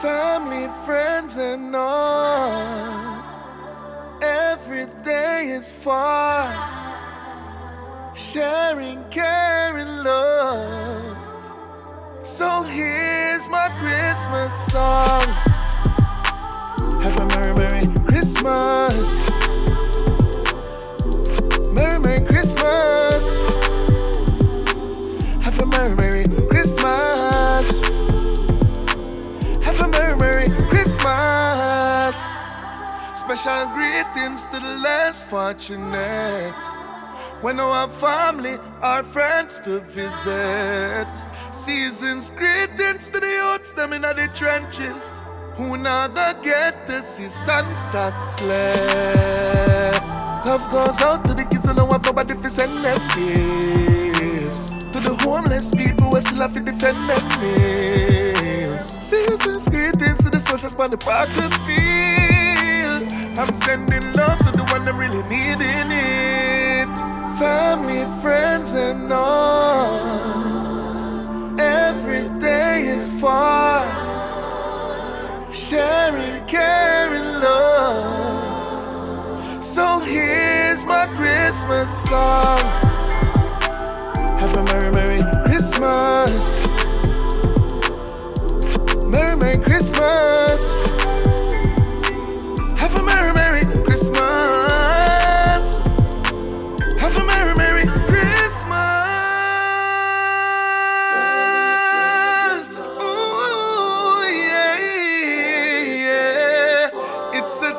family, friends, and all. Every day is far, sharing, caring, love. So here's my Christmas song. Have a merry, merry Christmas. Merry, merry Christmas. Have a merry, merry Special greetings to the less fortunate. When our family, our friends to visit. Seasons greetings to the youths, them in the trenches. Who not gonna get to see Santa sleigh. Love goes out to the kids who don't have nobody to send them gifts. To the homeless people who still have to defend them meals. Seasons greetings to the soldiers by the battlefield. I'm sending love to the one that really needing it. Family, friends, and all. Every day is far. Sharing, caring, love. So here's my Christmas song. Have a merry, merry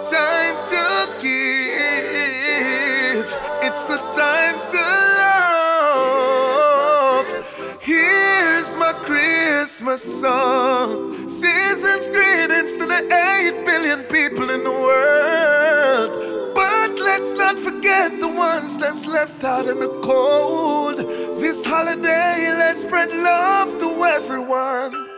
time to give. It's a time to love. Here's my Christmas song. Season's greetings to the 8 billion people in the world. But let's not forget the ones that's left out in the cold. This holiday, let's spread love to everyone.